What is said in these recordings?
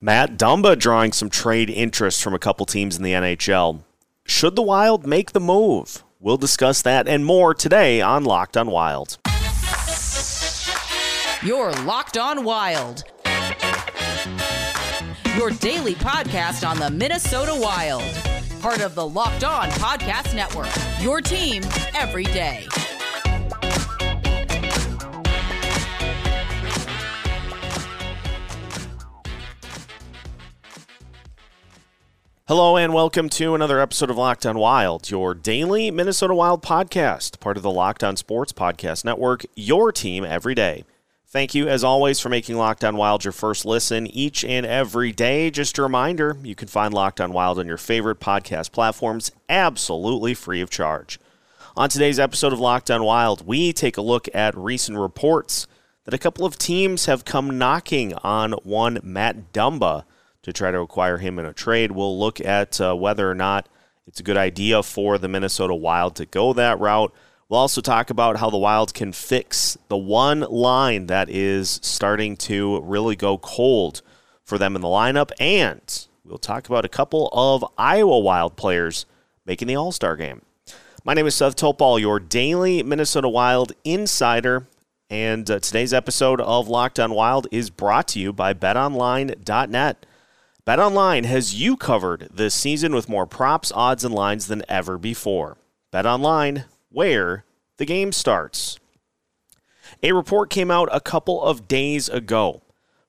Matt Dumba drawing some trade interest from a couple teams in the NHL. Should the Wild make the move? We'll discuss that and more today on Locked on Wild. You're Locked on Wild. Your daily podcast on the Minnesota Wild. Part of the Locked on Podcast Network. Your team every day. Hello and welcome to another episode of Locked On Wild, your daily Minnesota Wild podcast, part of the Locked On Sports Podcast Network, your team every day. Thank you, as always, for making Locked On Wild your first listen each and every day. Just a reminder, you can find Locked On Wild on your favorite podcast platforms absolutely free of charge. On today's episode of Locked On Wild, we take a look at recent reports that a couple of teams have come knocking on one Matt Dumba to try to acquire him in a trade. We'll look at uh, whether or not it's a good idea for the Minnesota Wild to go that route. We'll also talk about how the Wild can fix the one line that is starting to really go cold for them in the lineup. And we'll talk about a couple of Iowa Wild players making the All Star game. My name is Seth Toupal, your daily Minnesota Wild insider. And uh, today's episode of Locked on Wild is brought to you by betonline.net. BetOnline has you covered this season with more props, odds, and lines than ever before. BetOnline, where the game starts. A report came out a couple of days ago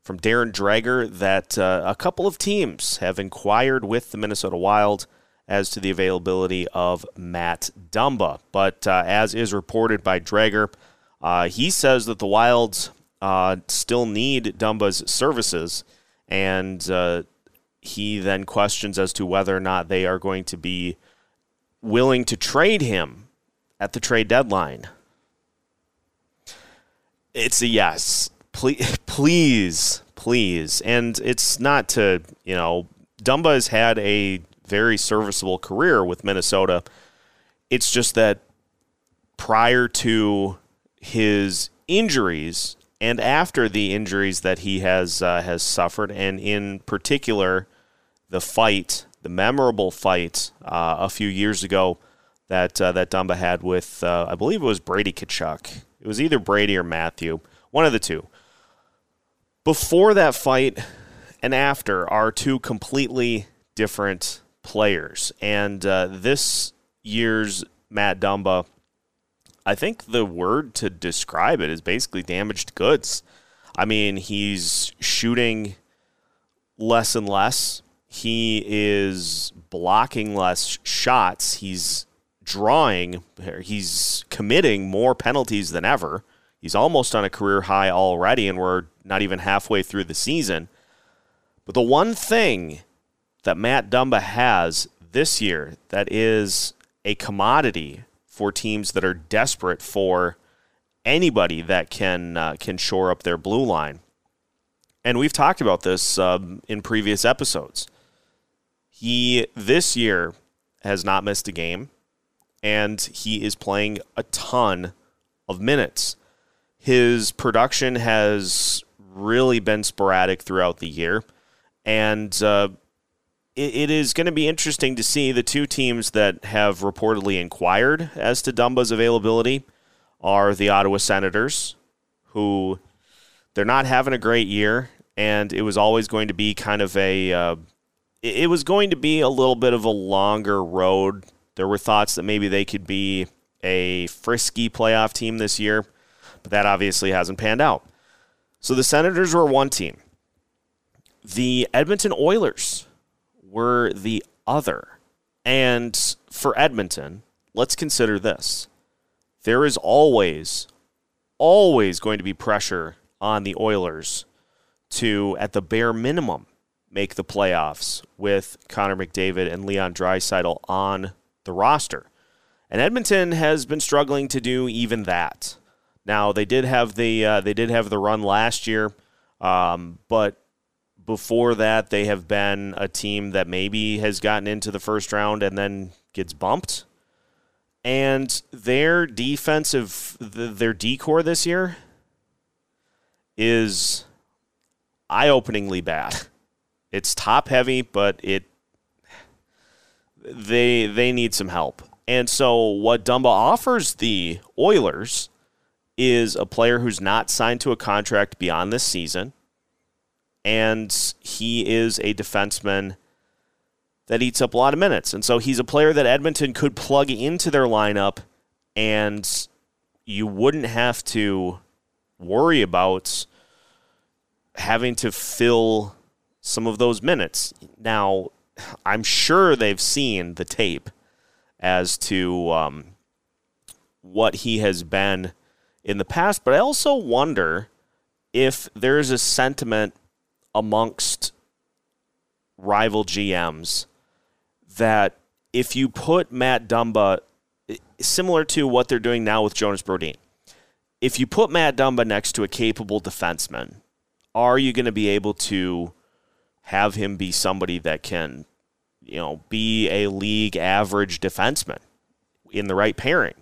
from Darren Dreger that uh, a couple of teams have inquired with the Minnesota Wild as to the availability of Matt Dumba. But uh, as is reported by Dreger, uh, he says that the Wilds uh, still need Dumba's services and uh, he then questions as to whether or not they are going to be willing to trade him at the trade deadline. It's a yes. Please, please, please. And it's not to, you know, Dumba has had a very serviceable career with Minnesota. It's just that prior to his injuries and after the injuries that he has uh, has suffered, and in particular the fight, the memorable fight uh, a few years ago that uh, that Dumba had with uh, I believe it was Brady Tkachuk. It was either Brady or Matthew, one of the two. Before that fight and after are two completely different players, and uh, this year's Matt Dumba I think the word to describe it is basically damaged goods. I mean, he's shooting less and less. He is blocking less shots. He's drawing, he's committing more penalties than ever. He's almost on a career high already, and we're not even halfway through the season. But the one thing that Matt Dumba has this year that is a commodity for teams that are desperate for anybody that can uh, can shore up their blue line. And we've talked about this um, in previous episodes. He this year has not missed a game, and he is playing a ton of minutes. His production has really been sporadic throughout the year, and uh, it, is going to be interesting to see the two teams that have reportedly inquired as to Dumba's availability are the Ottawa Senators, who they're not having a great year, and it was always going to be kind of a uh, it was going to be a little bit of a longer road. There were thoughts that maybe they could be a frisky playoff team this year, but that obviously hasn't panned out. So the Senators were one team. The Edmonton Oilers were the other. And for Edmonton, let's consider this. There is always, always going to be pressure on the Oilers to, at the bare minimum, make the playoffs with Connor McDavid and Leon Draisaitl on the roster. And Edmonton has been struggling to do even that. Now they did have the uh, they did have the run last year, um, but before that, they have been a team that maybe has gotten into the first round and then gets bumped. And their defensive, their D corps this year is eye openingly bad. It's top heavy, but it they they need some help. And so what Dumba offers the Oilers is a player who's not signed to a contract beyond this season. And he is a defenseman that eats up a lot of minutes. And so he's a player that Edmonton could plug into their lineup and you wouldn't have to worry about having to fill some of those minutes. Now, I'm sure they've seen the tape as to um, what he has been in the past, but I also wonder if there's a sentiment amongst rival GMs that if you put Matt Dumba, similar to what they're doing now with Jonas Brodin, if you put Matt Dumba next to a capable defenseman, are you going to be able to have him be somebody that can you know, be a league average defenseman in the right pairing.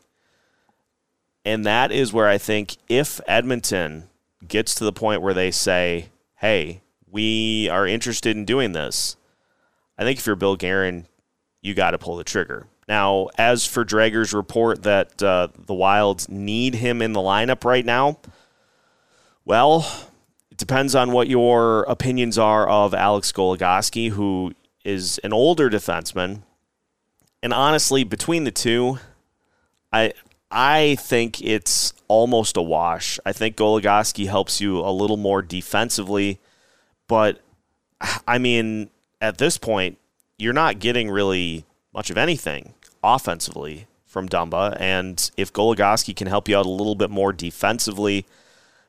And that is where I think if Edmonton gets to the point where they say, hey, we are interested in doing this, I think if you're Bill Guerin, you got to pull the trigger. Now, as for Dreger's report that uh, the Wilds need him in the lineup right now, well, it depends on what your opinions are of Alex Goligoski, who is an older defenseman, and honestly, between the two, I I think it's almost a wash. I think Goligoski helps you a little more defensively, but I mean, at this point, you're not getting really much of anything offensively from Dumba, and if Goligoski can help you out a little bit more defensively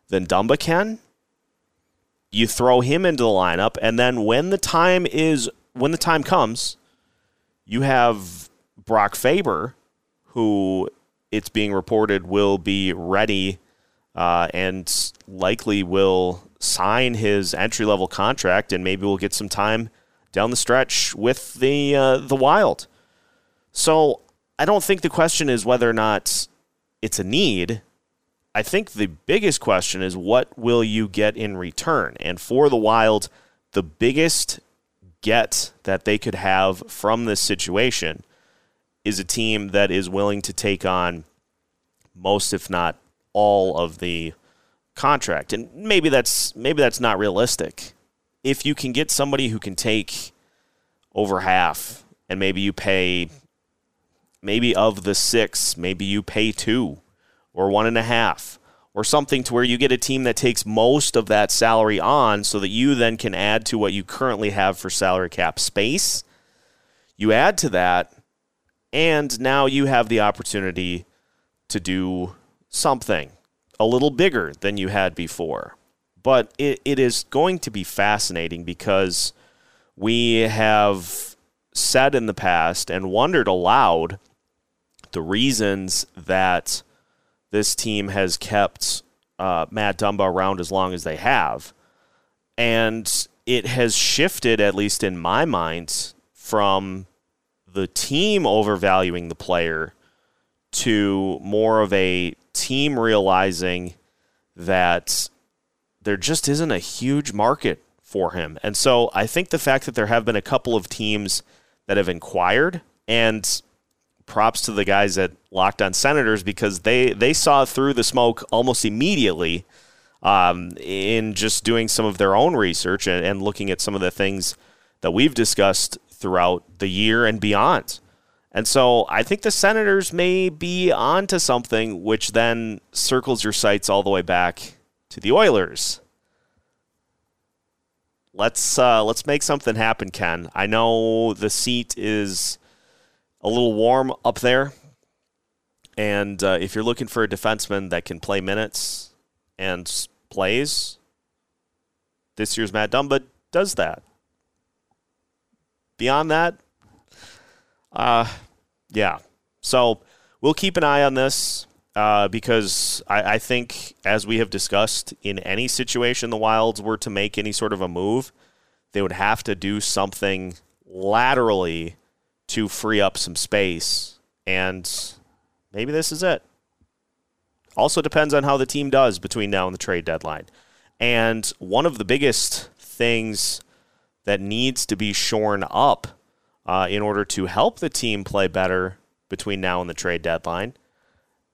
than Dumba can, you throw him into the lineup, and then when the time is when the time comes, you have Brock Faber, who it's being reported will be ready uh, and likely will sign his entry level contract, and maybe we'll get some time down the stretch with the uh, the Wild. So I don't think the question is whether or not it's a need. I think the biggest question is what will you get in return? And for the Wild, the biggest get that they could have from this situation is a team that is willing to take on most, if not all, of the contract. And maybe that's maybe that's not realistic. If you can get somebody who can take over half, and maybe you pay maybe of the six, maybe you pay two or one and a half or something to where you get a team that takes most of that salary on so that you then can add to what you currently have for salary cap space. You add to that, and now you have the opportunity to do something a little bigger than you had before. But it, it is going to be fascinating because we have said in the past and wondered aloud the reasons that this team has kept uh, Matt Dumba around as long as they have. And it has shifted, at least in my mind, from the team overvaluing the player to more of a team realizing that there just isn't a huge market for him. And so I think the fact that there have been a couple of teams that have inquired and props to the guys at Locked On Senators because they they saw through the smoke almost immediately um, in just doing some of their own research and, and looking at some of the things that we've discussed throughout the year and beyond. And so I think the Senators may be onto something, which then circles your sights all the way back to the Oilers. Let's uh, let's make something happen, Ken. I know the seat is a little warm up there. And uh, if you're looking for a defenseman that can play minutes and plays, this year's Matt Dumba does that. Beyond that, uh, yeah. So we'll keep an eye on this uh, because I, I think, as we have discussed, in any situation the Wilds were to make any sort of a move, they would have to do something laterally to free up some space. And maybe this is it. Also depends on how the team does between now and the trade deadline. And one of the biggest things that needs to be shorn up uh, in order to help the team play better between now and the trade deadline.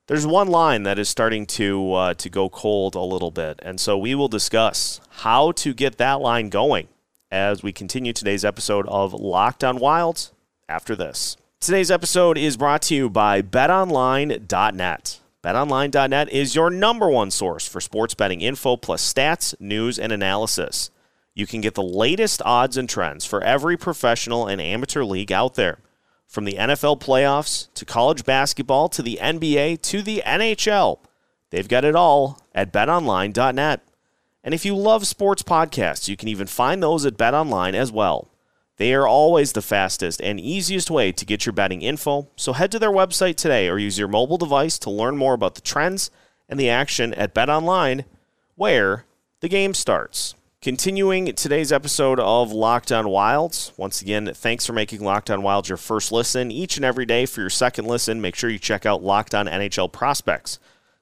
There's one line that is starting to uh, to go cold a little bit, and so we will discuss how to get that line going as we continue today's episode of Locked On Wilds after this. Today's episode is brought to you by BetOnline.net. BetOnline.net is your number one source for sports betting info plus stats, news, and analysis. You can get the latest odds and trends for every professional and amateur league out there. From the NFL playoffs to college basketball to the NBA to the NHL, they've got it all at betonline.net. And if you love sports podcasts, you can even find those at BetOnline as well. They are always the fastest and easiest way to get your betting info, so head to their website today or use your mobile device to learn more about the trends and the action at BetOnline, where the game starts. Continuing today's episode of Locked On Wilds. Once again, thanks for making Locked On Wilds your first listen each and every day. For your second listen, make sure you check out Locked On NHL Prospects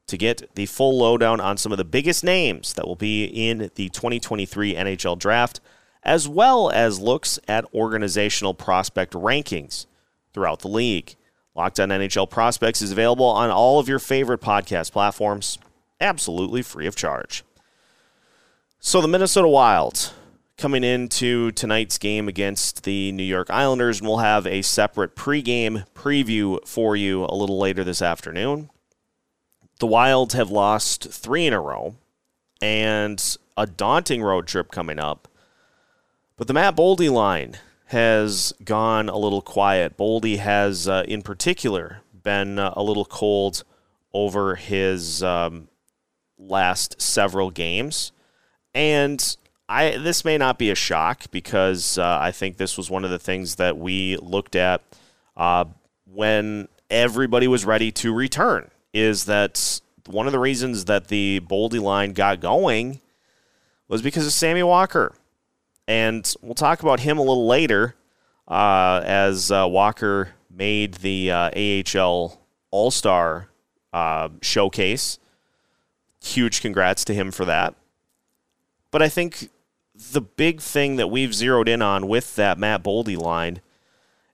to get the full lowdown on some of the biggest names that will be in the 2023 NHL Draft, as well as looks at organizational prospect rankings throughout the league. Locked On NHL Prospects is available on all of your favorite podcast platforms, absolutely free of charge. So the Minnesota Wild coming into tonight's game against the New York Islanders, and we'll have a separate pregame preview for you a little later this afternoon. The Wilds have lost three in a row, and a daunting road trip coming up. But the Matt Boldy line has gone a little quiet. Boldy has, uh, in particular, been uh, a little cold over his um, last several games. And I this may not be a shock because uh, I think this was one of the things that we looked at uh, when everybody was ready to return. Is that one of the reasons that the Boldy line got going was because of Sammy Walker, and we'll talk about him a little later uh, as uh, Walker made the uh, AHL All Star uh, showcase. Huge congrats to him for that. But I think the big thing that we've zeroed in on with that Matt Boldy line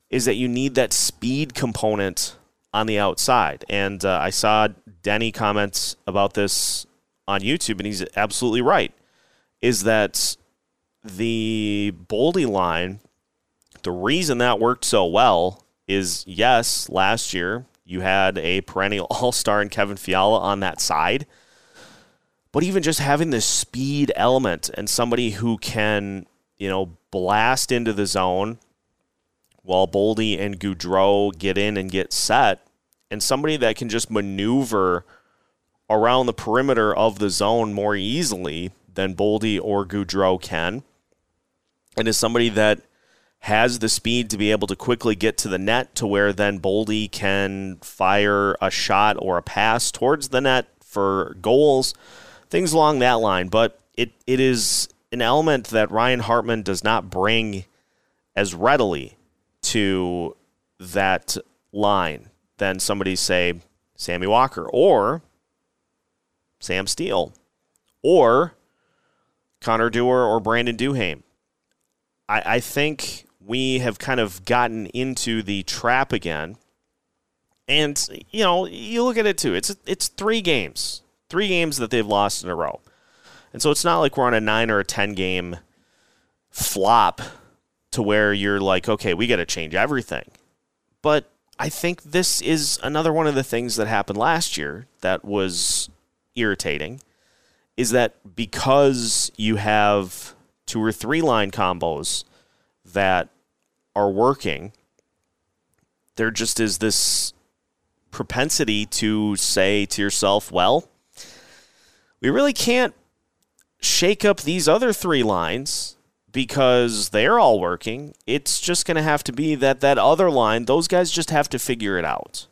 is that you need that speed component on the outside. And uh, I saw Denny comments about this on YouTube, and he's absolutely right. Is that the Boldy line, the reason that worked so well is yes, last year you had a perennial all star in Kevin Fiala on that side. But even just having this speed element and somebody who can, you know, blast into the zone while Boldy and Gaudreau get in and get set, and somebody that can just maneuver around the perimeter of the zone more easily than Boldy or Gaudreau can, and is somebody that has the speed to be able to quickly get to the net to where then Boldy can fire a shot or a pass towards the net for goals things along that line. But it, it is an element that Ryan Hartman does not bring as readily to that line than somebody, say, Sammy Walker or Sam Steele or Connor Dewar or Brandon Duhaime. I, I think we have kind of gotten into the trap again. And, you know, you look at it too. It's it's three games three games that they've lost in a row. And so it's not like we're on a nine or a 10 game flop to where you're like, okay, we got to change everything. But I think this is another one of the things that happened last year that was irritating is that because you have two or three line combos that are working, there just is this propensity to say to yourself, well, we really can't shake up these other three lines because they're all working. It's just going to have to be that that other line, those guys just have to figure it out.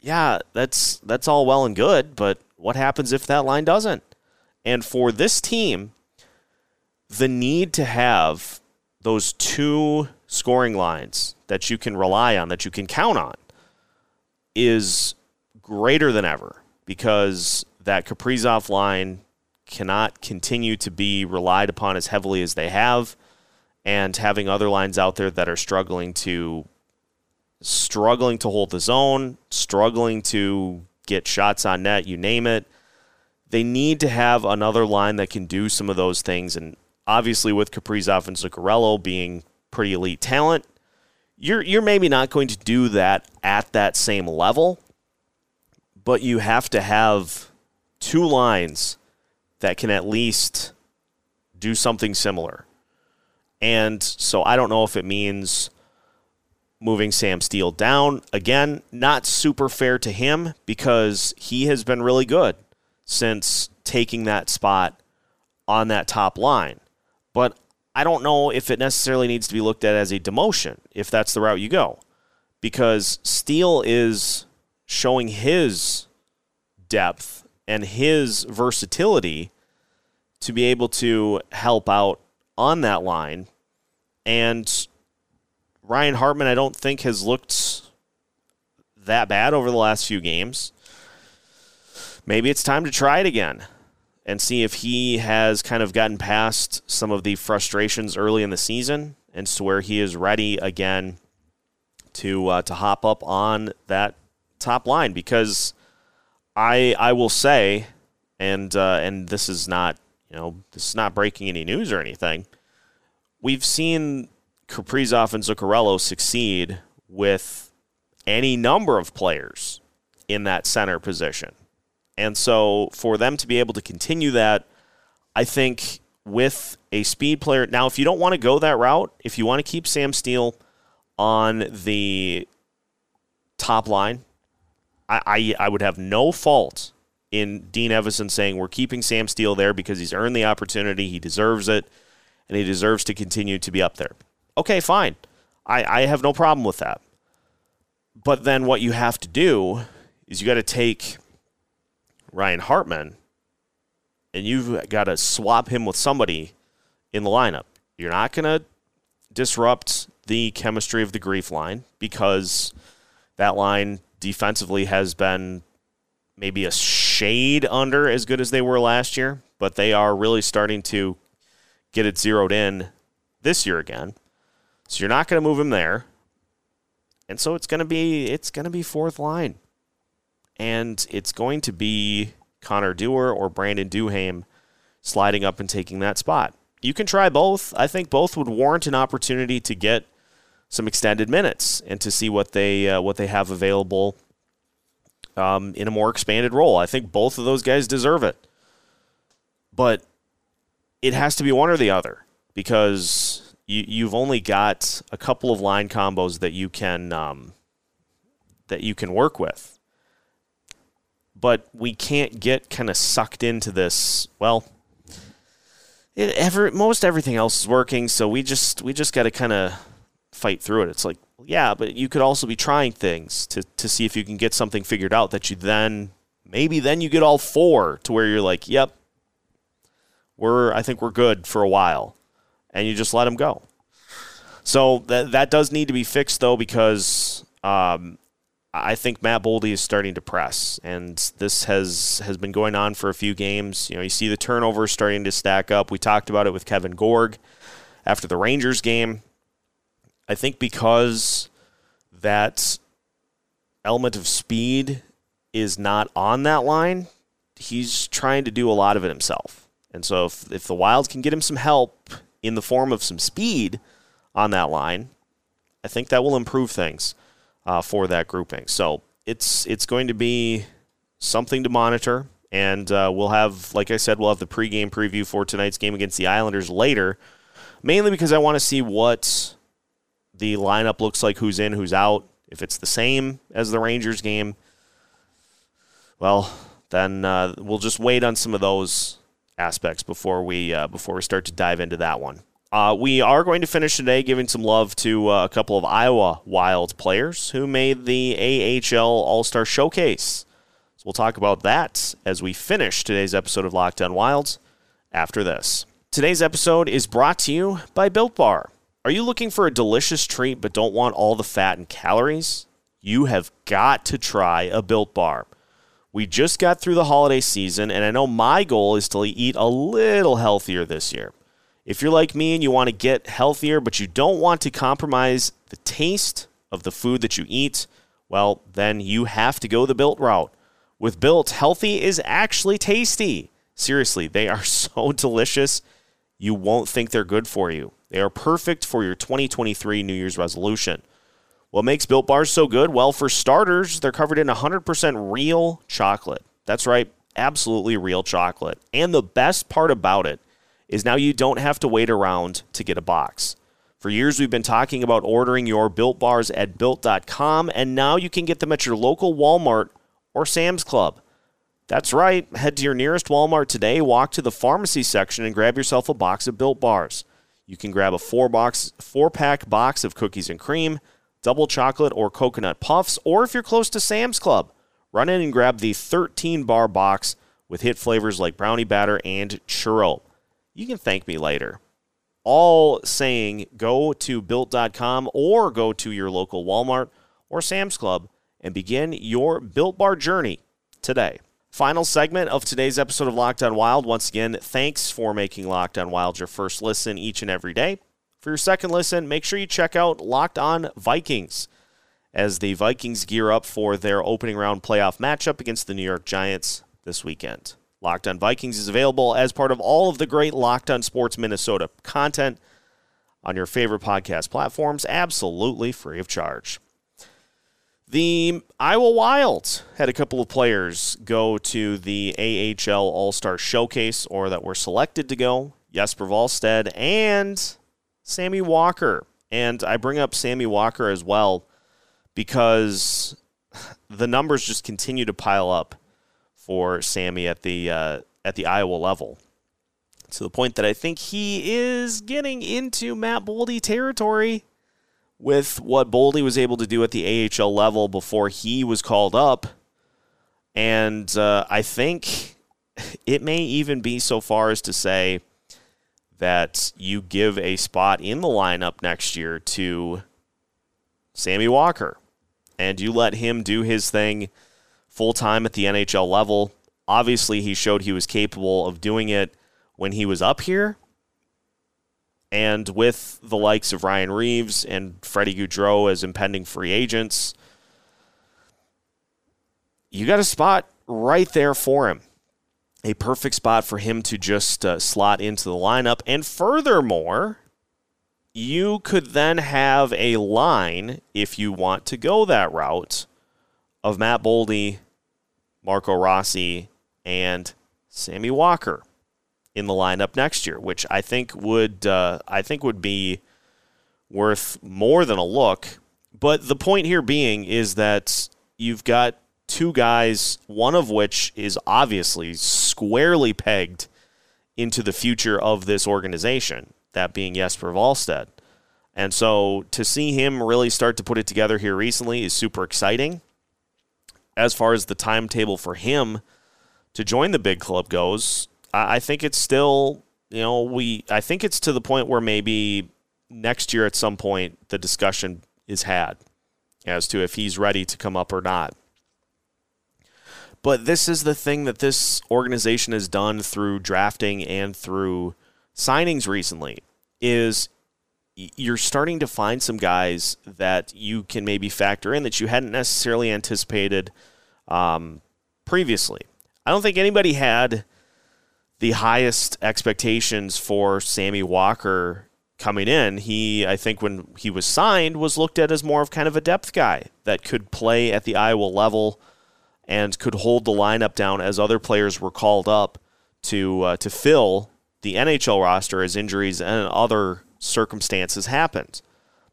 Yeah, that's that's all well and good, but what happens if that line doesn't? And for this team, the need to have those two scoring lines that you can rely on, that you can count on, is greater than ever because that Kaprizov line cannot continue to be relied upon as heavily as they have, and having other lines out there that are struggling to struggling to hold the zone, struggling to get shots on net, you name it. They need to have another line that can do some of those things. And obviously, with Kaprizov and Zuccarello being pretty elite talent, you're you're maybe not going to do that at that same level, but you have to have two lines that can at least do something similar. And so I don't know if it means moving Sam Steele down. Again, not super fair to him because he has been really good since taking that spot on that top line. But I don't know if it necessarily needs to be looked at as a demotion if that's the route you go. Because Steele is showing his depth and his versatility to be able to help out on that line. And Ryan Hartman, I don't think, has looked that bad over the last few games. Maybe it's time to try it again and see if he has kind of gotten past some of the frustrations early in the season and to where he is ready again to uh, to hop up on that top line because I I will say and uh, and this is not you know this is not breaking any news or anything. We've seen Kaprizov and Zuccarello succeed with any number of players in that center position. And so for them to be able to continue that, I think with a speed player. Now, if you don't want to go that route, if you want to keep Sam Steele on the top line, I, I, I would have no fault in Dean Evason saying we're keeping Sam Steele there because he's earned the opportunity, he deserves it, and he deserves to continue to be up there. Okay, fine. I, I have no problem with that. But then what you have to do is you got to take Ryan Hartman and you've got to swap him with somebody in the lineup. You're not going to disrupt the chemistry of the grief line because that line defensively has been maybe a shade under as good as they were last year, but they are really starting to get it zeroed in this year again. So you're not going to move him there. And so it's going to be it's going to be fourth line. And it's going to be Connor Dewar or Brandon Duhaime sliding up and taking that spot. You can try both. I think both would warrant an opportunity to get some extended minutes and to see what they uh, what they have available um, in a more expanded role. I think both of those guys deserve it, but it has to be one or the other because you you've only got a couple of line combos that you can um, that you can work with. But we can't get kind of sucked into this. Well, it, ever most everything else is working, so we just we just got to kind of fight through it. It's like, yeah, but you could also be trying things to to see if you can get something figured out that you then maybe then you get all four to where you're like, yep, we're I think we're good for a while and you just let them go. So that that does need to be fixed though because um, I think Matt Boldy is starting to press, and this has has been going on for a few games. You know, you see the turnovers starting to stack up. We talked about it with Kevin Gorg after the Rangers game. I think because that element of speed is not on that line, he's trying to do a lot of it himself. And so if, if the Wild can get him some help in the form of some speed on that line, I think that will improve things uh, for that grouping. So it's it's going to be something to monitor, and uh, we'll have, like I said, we'll have the pregame preview for tonight's game against the Islanders later. Mainly because I want to see what the lineup looks like, who's in, who's out. If it's the same as the Rangers game, well, then uh, we'll just wait on some of those aspects before we uh, before we start to dive into that one. Uh, we are going to finish today giving some love to uh, a couple of Iowa Wild players who made the AHL All Star Showcase. So we'll talk about that as we finish today's episode of Locked On Wilds after this. Today's episode is brought to you by Built Bar. Are you looking for a delicious treat but don't want all the fat and calories? You have got to try a Built Bar. We just got through the holiday season, and I know my goal is to eat a little healthier this year. If you're like me and you want to get healthier, but you don't want to compromise the taste of the food that you eat, well, then you have to go the Built route. With Built, healthy is actually tasty. Seriously, they are so delicious, you won't think they're good for you. They are perfect for your 2023 New Year's resolution. What makes Built Bars so good? Well, for starters, they're covered in 100% real chocolate. That's right, absolutely real chocolate. And the best part about it is now you don't have to wait around to get a box. For years, we've been talking about ordering your Built Bars at Built.com, and now you can get them at your local Walmart or Sam's Club. That's right. Head to your nearest Walmart today, walk to the pharmacy section, and grab yourself a box of Built Bars. You can grab a four box, four pack box of cookies and cream, double chocolate or coconut puffs, or if you're close to Sam's Club, run in and grab the 13 bar box with hit flavors like brownie batter and churro. You can thank me later. All saying go to built.com or go to your local Walmart or Sam's Club and begin your Built Bar journey today. Final segment of today's episode of Locked On Wild. Once again, thanks for making Locked On Wild your first listen each and every day. For your second listen, make sure you check out Locked On Vikings as the Vikings gear up for their opening round playoff matchup against the New York Giants this weekend. Locked On Vikings is available as part of all of the great Locked On Sports Minnesota content on your favorite podcast platforms, absolutely free of charge. The Iowa Wild had a couple of players go to the AHL All Star Showcase, or that were selected to go. Jesper Wallstedt and Sammy Walker. And I bring up Sammy Walker as well because the numbers just continue to pile up for Sammy at the uh, at the Iowa level to the point that I think he is getting into Matt Boldy territory with what Boldy was able to do at the AHL level before he was called up. And uh, I think it may even be so far as to say that you give a spot in the lineup next year to Sammy Walker and you let him do his thing full time at the NHL level. Obviously, he showed he was capable of doing it when he was up here. And with the likes of Ryan Reaves and Freddie Gaudreau as impending free agents, you got a spot right there for him. A perfect spot for him to just uh, slot into the lineup. And furthermore, you could then have a line, if you want to go that route, of Matt Boldy, Marco Rossi, and Sammy Walker in the lineup next year, which I think would uh, I think would be worth more than a look. But the point here being is that you've got two guys, one of which is obviously squarely pegged into the future of this organization, that being Jesper Wallstedt. And so to see him really start to put it together here recently is super exciting. As far as the timetable for him to join the big club goes, I think it's still, you know, we I think it's to the point where maybe next year at some point the discussion is had as to if he's ready to come up or not. But this is the thing that this organization has done through drafting and through signings recently is you're starting to find some guys that you can maybe factor in that you hadn't necessarily anticipated um, previously. I don't think anybody had the highest expectations for Sammy Walker coming in. He, I think, when he was signed, was looked at as more of kind of a depth guy that could play at the Iowa level and could hold the lineup down as other players were called up to uh, to fill the NHL roster as injuries and other circumstances happened.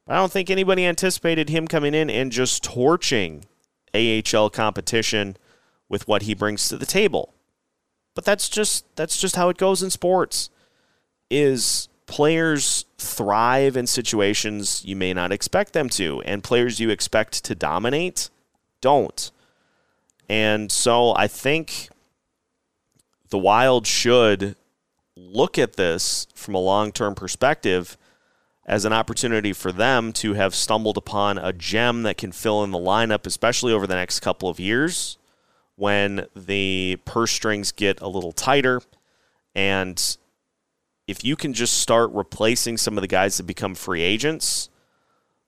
But I don't think anybody anticipated him coming in and just torching AHL competition with what he brings to the table. But that's just that's just how it goes in sports. Is players thrive in situations you may not expect them to, and players you expect to dominate don't. And so I think the Wild should look at this from a long term perspective as an opportunity for them to have stumbled upon a gem that can fill in the lineup, especially over the next couple of years, when the purse strings get a little tighter. And if you can just start replacing some of the guys that become free agents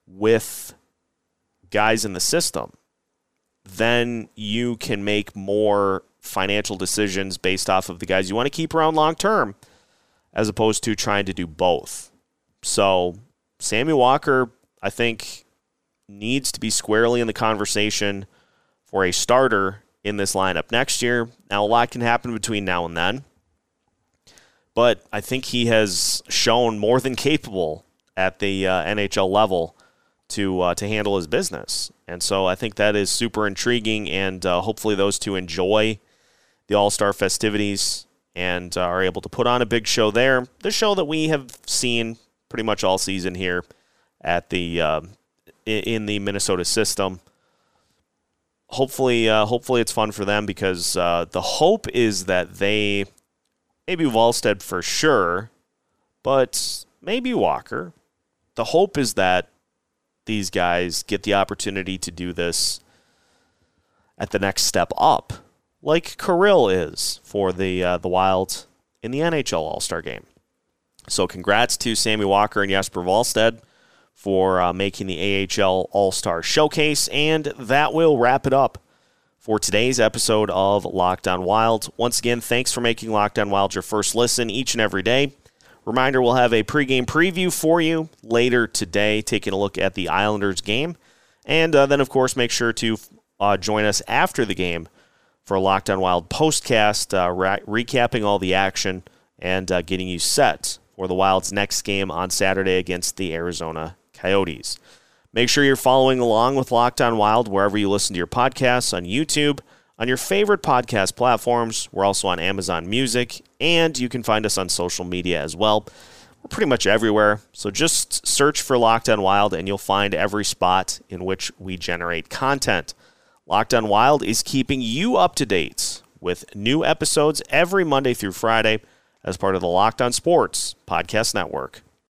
with guys in the system, then you can make more financial decisions based off of the guys you want to keep around long term as opposed to trying to do both. So, Sammy Walker, I think, needs to be squarely in the conversation for a starter in this lineup next year. Now, a lot can happen between now and then, but I think he has shown more than capable at the uh, NHL level to uh, to handle his business, and so I think that is super intriguing, and uh, hopefully those two enjoy the All Star festivities and uh, are able to put on a big show there. The show that we have seen pretty much all season here at the uh, in the Minnesota system. Hopefully, uh, hopefully it's fun for them because uh, the hope is that they maybe Wallstedt for sure, but maybe Walker. The hope is that these guys get the opportunity to do this at the next step up like Kirill is for the uh, the Wild in the NHL All Star Game. So, congrats to Sammy Walker and Jasper Wallstedt for uh, making the AHL All Star Showcase, and that will wrap it up for today's episode of Locked On Wild. Once again, thanks for making Locked On Wild your first listen each and every day. Reminder: We'll have a pregame preview for you later today, taking a look at the Islanders game, and uh, then of course make sure to uh, join us after the game for On Wild postcast, uh, re- recapping all the action and uh, getting you set for the Wild's next game on Saturday against the Arizona Coyotes. Make sure you're following along with Locked On Wild wherever you listen to your podcasts on YouTube, on your favorite podcast platforms. We're also on Amazon Music, and you can find us on social media as well. We're pretty much everywhere. So just search for Locked On Wild, and you'll find every spot in which we generate content. Locked on Wild is keeping you up to date with new episodes every Monday through Friday as part of the Locked on Sports Podcast Network.